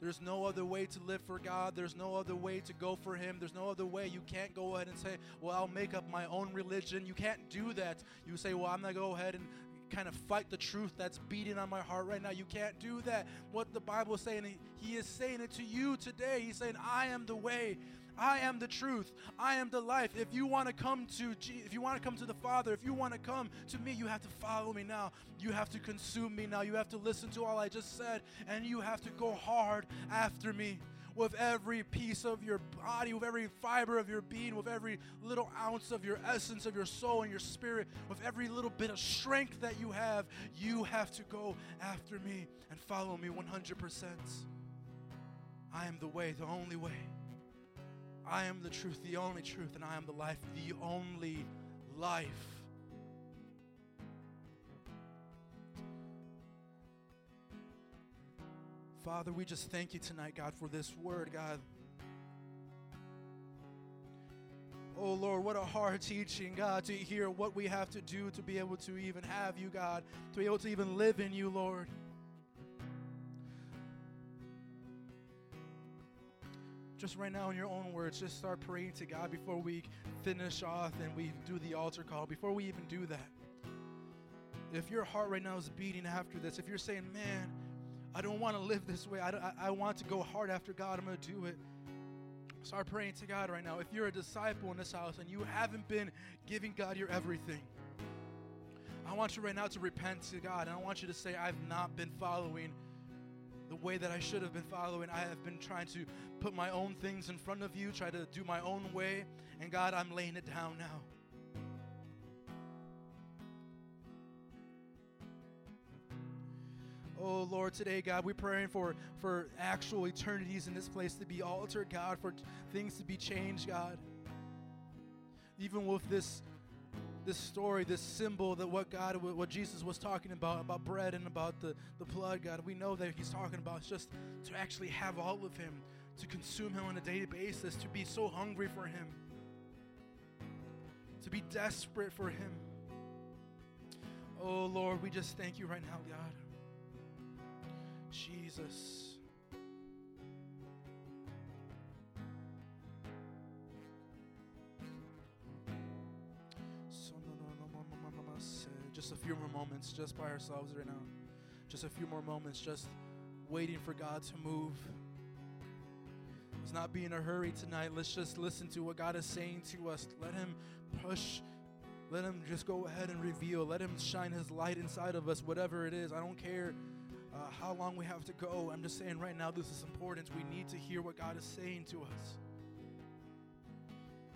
There's no other way to live for God. There's no other way to go for Him. There's no other way. You can't go ahead and say, Well, I'll make up my own religion. You can't do that. You say, Well, I'm going to go ahead and kind of fight the truth that's beating on my heart right now. You can't do that. What the Bible is saying, He is saying it to you today. He's saying, I am the way. I am the truth. I am the life. If you want to come to if you want to come to the Father, if you want to come to me, you have to follow me now. You have to consume me now. You have to listen to all I just said and you have to go hard after me with every piece of your body, with every fiber of your being, with every little ounce of your essence of your soul and your spirit, with every little bit of strength that you have, you have to go after me and follow me 100%. I am the way, the only way. I am the truth, the only truth, and I am the life, the only life. Father, we just thank you tonight, God, for this word, God. Oh Lord, what a hard teaching, God, to hear what we have to do to be able to even have you, God, to be able to even live in you, Lord. Just right now in your own words, just start praying to God before we finish off and we do the altar call, before we even do that. If your heart right now is beating after this, if you're saying, man, I don't want to live this way, I, I, I want to go hard after God, I'm going to do it. Start praying to God right now. If you're a disciple in this house and you haven't been giving God your everything, I want you right now to repent to God. And I want you to say, I've not been following the way that I should have been following. I have been trying to put my own things in front of you, try to do my own way. And God, I'm laying it down now. Oh Lord, today, God, we're praying for, for actual eternities in this place to be altered, God, for things to be changed, God. Even with this this story, this symbol that what God, what Jesus was talking about, about bread and about the, the blood, God, we know that He's talking about just to actually have all of Him, to consume Him on a daily basis, to be so hungry for Him, to be desperate for Him. Oh Lord, we just thank you right now, God. Jesus. Just a few more moments, just by ourselves right now. Just a few more moments, just waiting for God to move. Let's not be in a hurry tonight. Let's just listen to what God is saying to us. Let Him push. Let Him just go ahead and reveal. Let Him shine His light inside of us, whatever it is. I don't care uh, how long we have to go. I'm just saying right now, this is important. We need to hear what God is saying to us.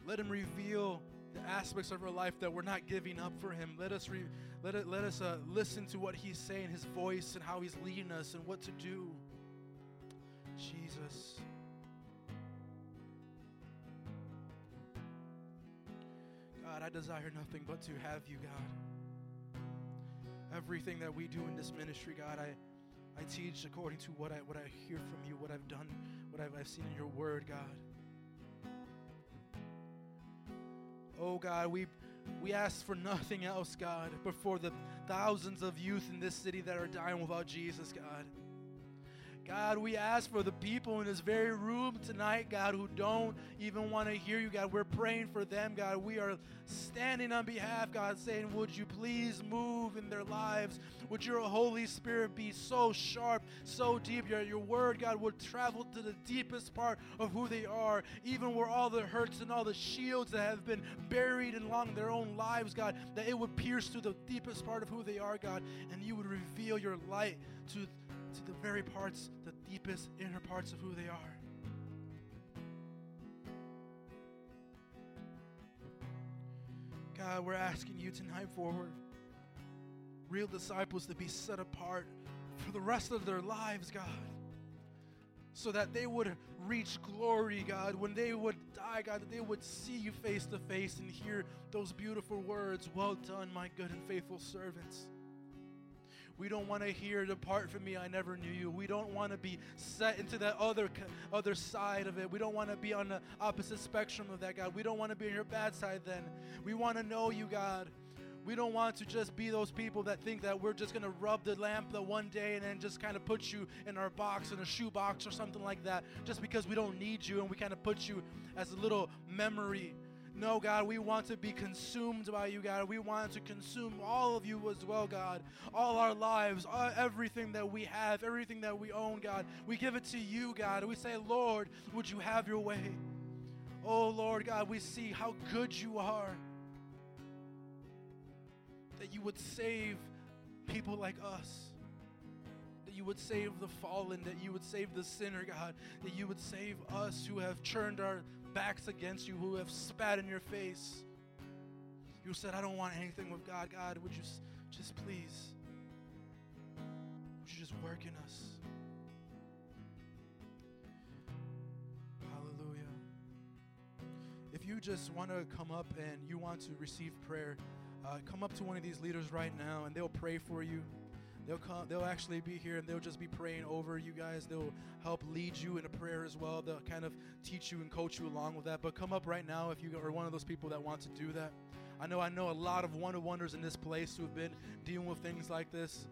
Let Him reveal the aspects of our life that we're not giving up for Him. Let us re- let it, let us uh, listen to what He's saying, His voice, and how He's leading us, and what to do. Jesus. God, I desire nothing but to have you, God. Everything that we do in this ministry, God, I, I teach according to what I what I hear from you, what I've done, what I've, I've seen in your word, God. Oh God, we we ask for nothing else, God, but for the thousands of youth in this city that are dying without Jesus, God. God, we ask for the people in this very room tonight, God, who don't even want to hear you, God. We're praying for them, God. We are standing on behalf, God, saying, Would you please move in their lives? Would your Holy Spirit be so sharp, so deep? Your, your word, God, would travel to the deepest part of who they are, even where all the hurts and all the shields that have been buried along their own lives, God, that it would pierce through the deepest part of who they are, God, and you would reveal your light to to the very parts, the deepest inner parts of who they are. God, we're asking you tonight for real disciples to be set apart for the rest of their lives, God, so that they would reach glory, God, when they would die, God, that they would see you face to face and hear those beautiful words Well done, my good and faithful servants. We don't want to hear, Depart from me, I never knew you. We don't want to be set into that other, other side of it. We don't want to be on the opposite spectrum of that, God. We don't want to be on your bad side then. We want to know you, God. We don't want to just be those people that think that we're just going to rub the lamp the one day and then just kind of put you in our box, in a shoe box or something like that, just because we don't need you and we kind of put you as a little memory no, God, we want to be consumed by you, God. We want to consume all of you as well, God. All our lives, all, everything that we have, everything that we own, God. We give it to you, God. We say, Lord, would you have your way? Oh, Lord God, we see how good you are. That you would save people like us. That you would save the fallen, that you would save the sinner, God, that you would save us who have churned our backs against you, who have spat in your face. You said, I don't want anything with God. God, would you just please, would you just work in us? Hallelujah. If you just want to come up and you want to receive prayer, uh, come up to one of these leaders right now and they'll pray for you. They'll come. They'll actually be here, and they'll just be praying over you guys. They'll help lead you in a prayer as well. They'll kind of teach you and coach you along with that. But come up right now if you are one of those people that want to do that. I know I know a lot of wonder wonders in this place who have been dealing with things like this.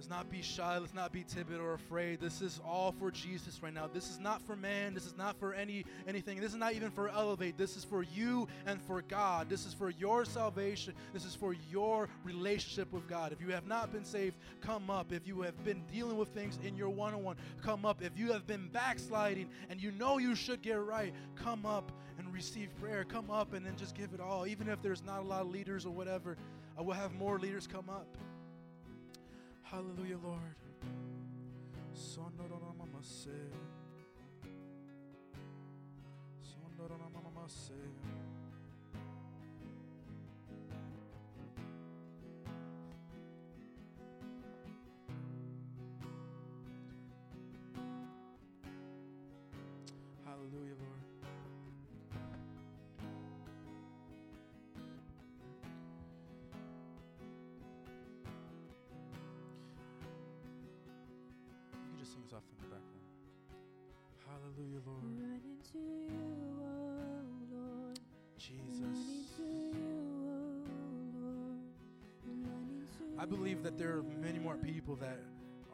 Let's not be shy. Let's not be timid or afraid. This is all for Jesus right now. This is not for man. This is not for any anything. This is not even for elevate. This is for you and for God. This is for your salvation. This is for your relationship with God. If you have not been saved, come up. If you have been dealing with things in your one-on-one, come up. If you have been backsliding and you know you should get right, come up and receive prayer. Come up and then just give it all. Even if there's not a lot of leaders or whatever, I will have more leaders come up. Hallelujah, Lord. Son Nora Mama say. Son Dorona Mamasay Hallelujah, Lord. Off in the background. Hallelujah, Lord. Running to you, oh Lord. Jesus. You, oh I believe that there are many more people that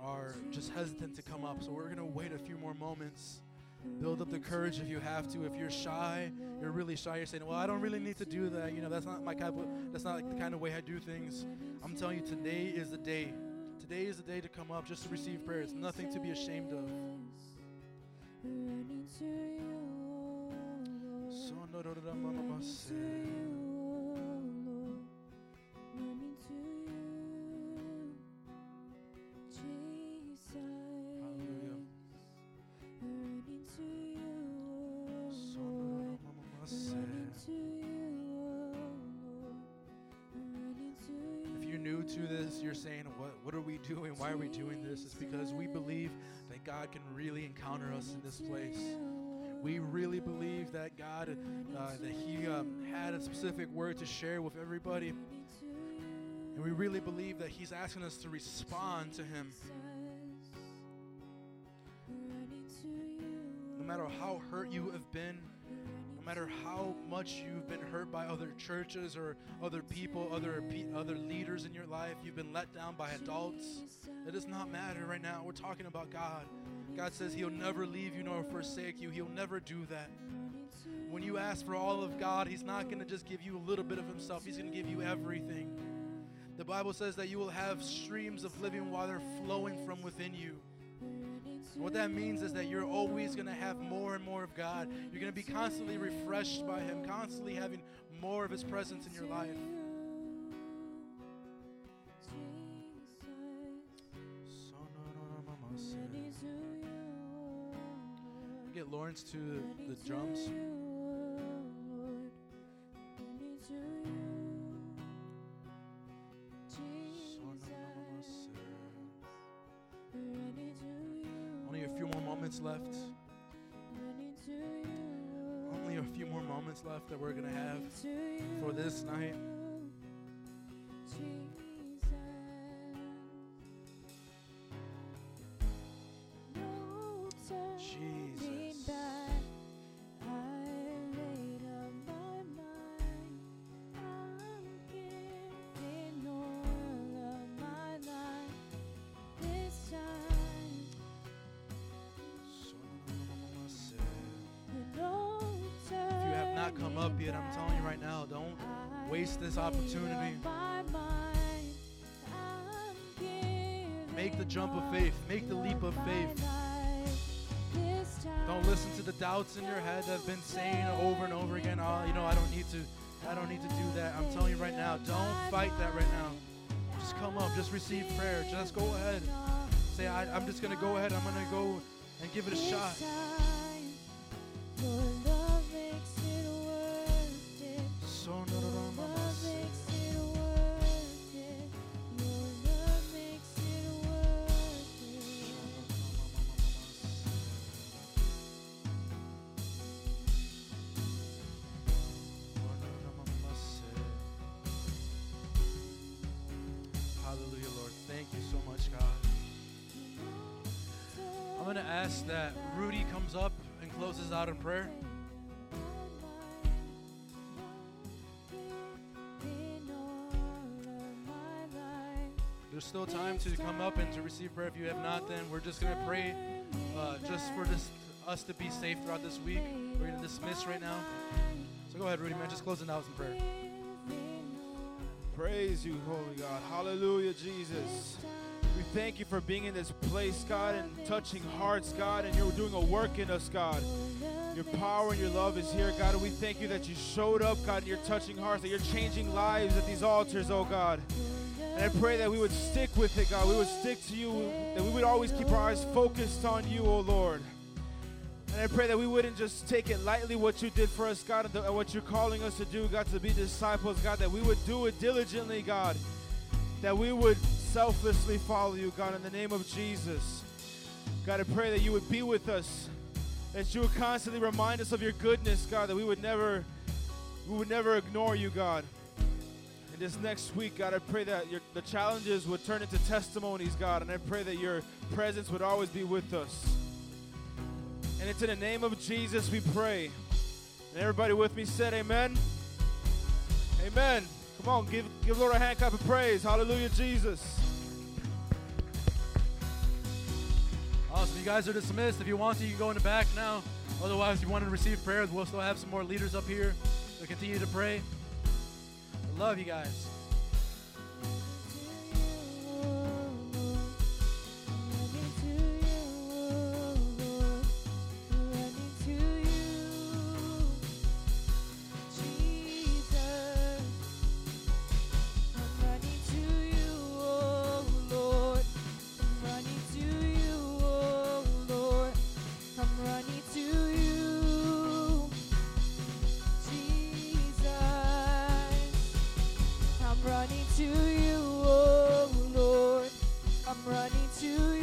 are just hesitant to come up, so we're going to wait a few more moments. Build up the courage if you have to. If you're shy, oh you're really shy. You're saying, "Well, I don't really need to do that. You know, that's not my kind of that's not like the kind of way I do things." I'm telling you, today is the day Today is the day to come up just to receive prayer. It's nothing to be ashamed of. That God, uh, that He um, had a specific word to share with everybody. And we really believe that He's asking us to respond to Him. No matter how hurt you have been, no matter how much you've been hurt by other churches or other people, other other leaders in your life, you've been let down by adults. It does not matter right now. We're talking about God. God says He'll never leave you nor forsake you. He'll never do that. When you ask for all of God, He's not going to just give you a little bit of Himself, He's going to give you everything. The Bible says that you will have streams of living water flowing from within you. What that means is that you're always going to have more and more of God. You're going to be constantly refreshed by Him, constantly having more of His presence in your life. Get Lawrence to the drums. Up yet, I'm telling you right now, don't waste this opportunity. Make the jump of faith. Make the leap of faith. Don't listen to the doubts in your head that have been saying over and over again, oh, you know, I don't need to, I don't need to do that. I'm telling you right now, don't fight that right now. Just come up, just receive prayer. Just go ahead. Say, I, I'm just going to go ahead. I'm going to go and give it a shot. There's still time to come up and to receive prayer. If you have not, then we're just going to pray uh, just for this, us to be safe throughout this week. We're going to dismiss right now. So go ahead, Rudy, man. Just closing out in prayer. Praise you, Holy God. Hallelujah, Jesus. We thank you for being in this place, God, and touching hearts, God, and you're doing a work in us, God. Your power and your love is here, God, and we thank you that you showed up, God, and you're touching hearts, that you're changing lives at these altars, oh God. And I pray that we would stick with it, God. We would stick to you, that we would always keep our eyes focused on you, oh Lord. And I pray that we wouldn't just take it lightly what you did for us, God, and what you're calling us to do, God, to be disciples, God, that we would do it diligently, God. That we would selflessly follow you, God, in the name of Jesus. God, I pray that you would be with us, that you would constantly remind us of your goodness, God, that we would never, we would never ignore you, God. And this next week, God, I pray that your, the challenges would turn into testimonies, God, and I pray that your presence would always be with us. And it's in the name of Jesus we pray. And everybody with me said amen. Amen. Come on, give, give Lord a hand clap of praise. Hallelujah, Jesus. Awesome. You guys are dismissed. If you want to, you can go in the back now. Otherwise, if you want to receive prayer, we'll still have some more leaders up here to continue to pray. Love you guys. to you, oh Lord. I'm running to you.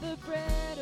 The bread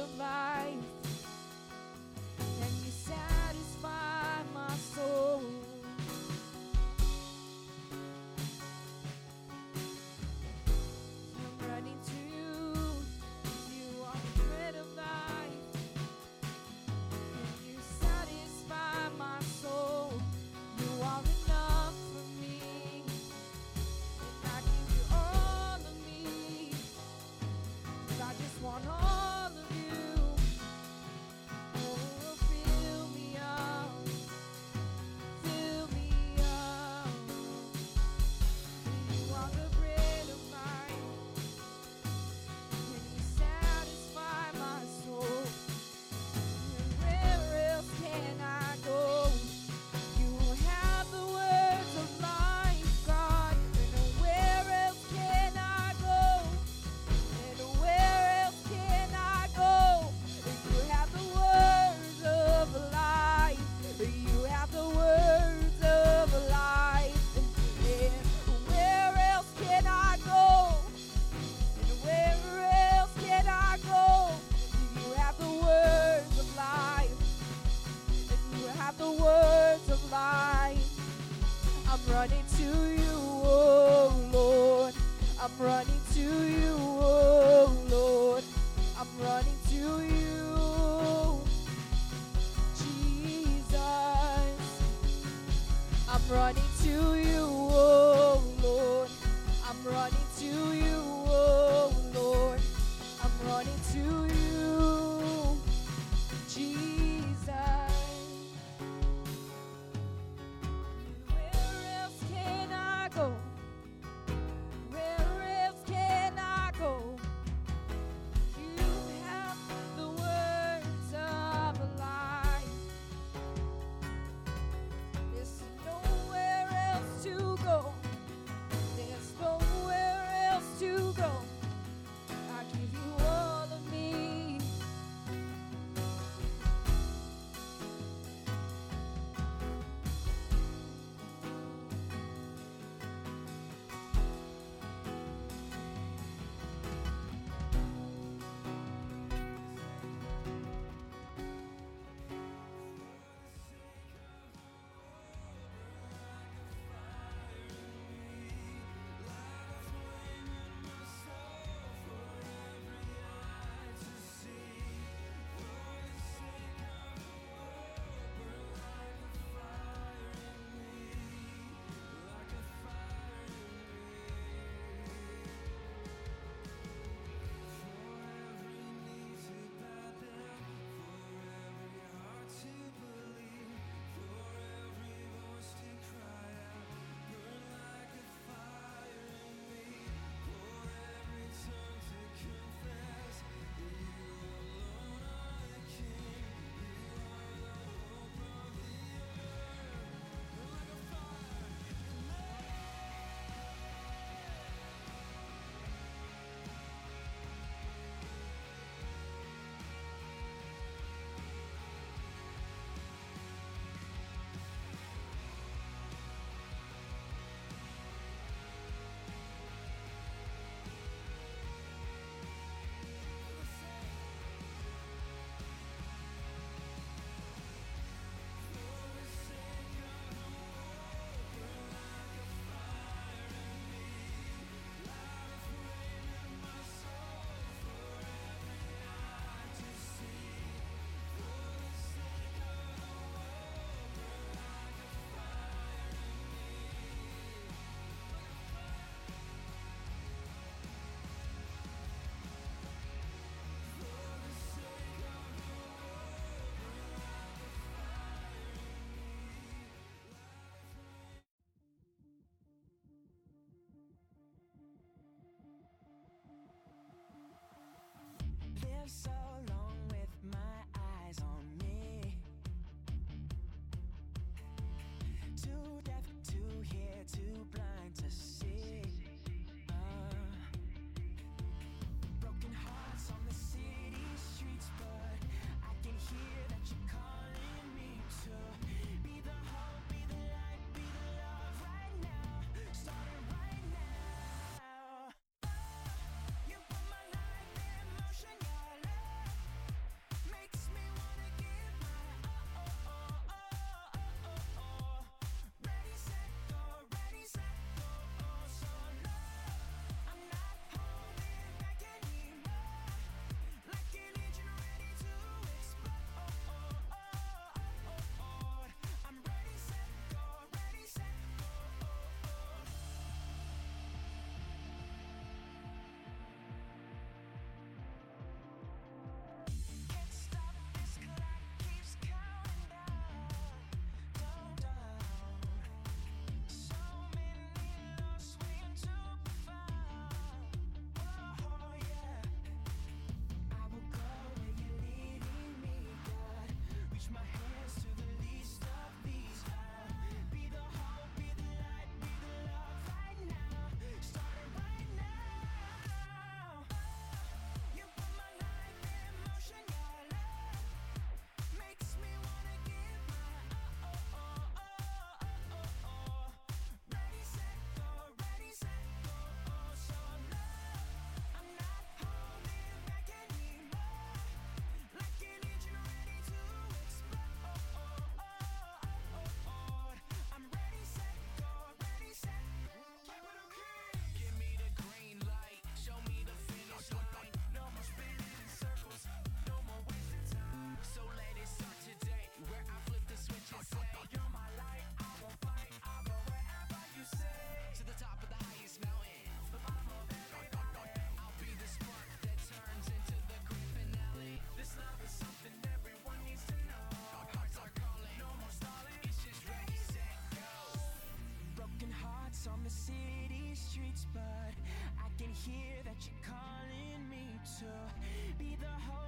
but I can hear that you're calling me to be the host.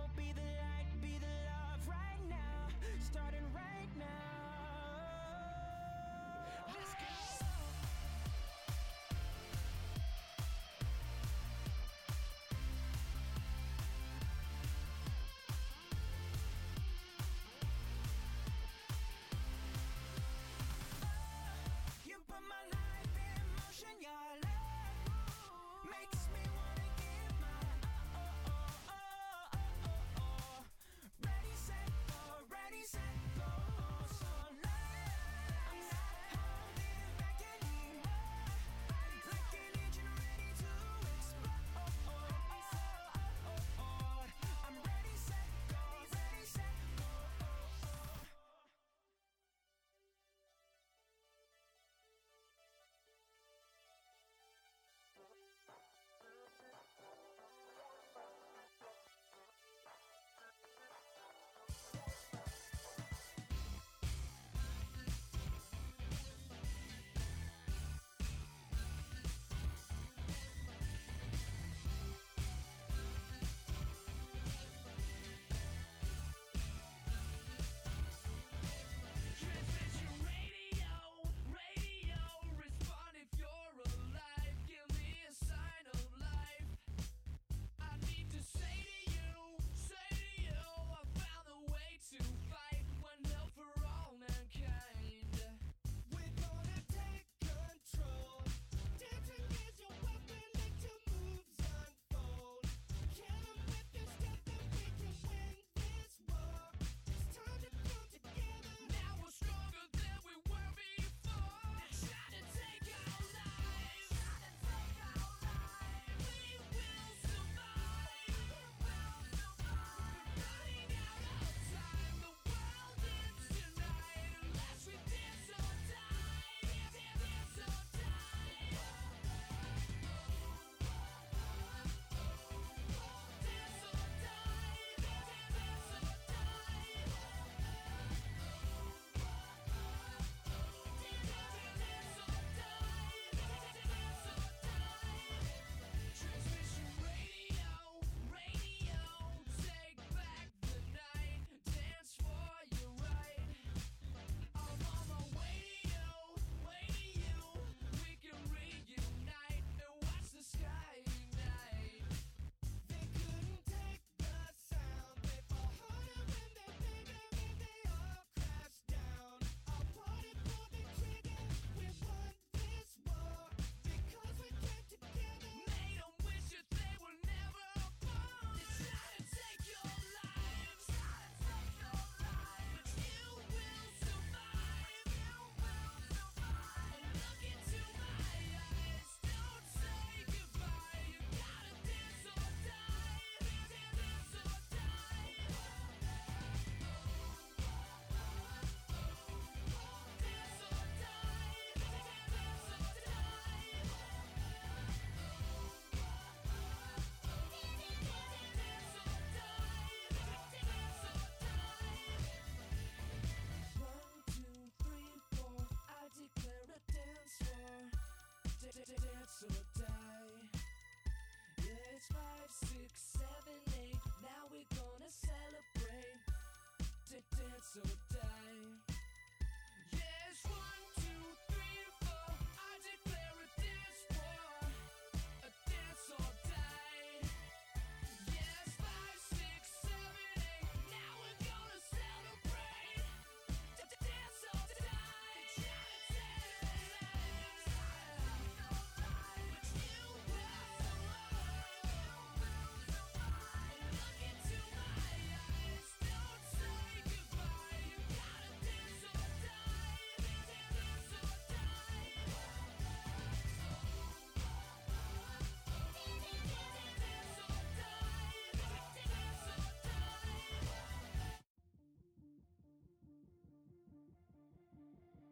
It's so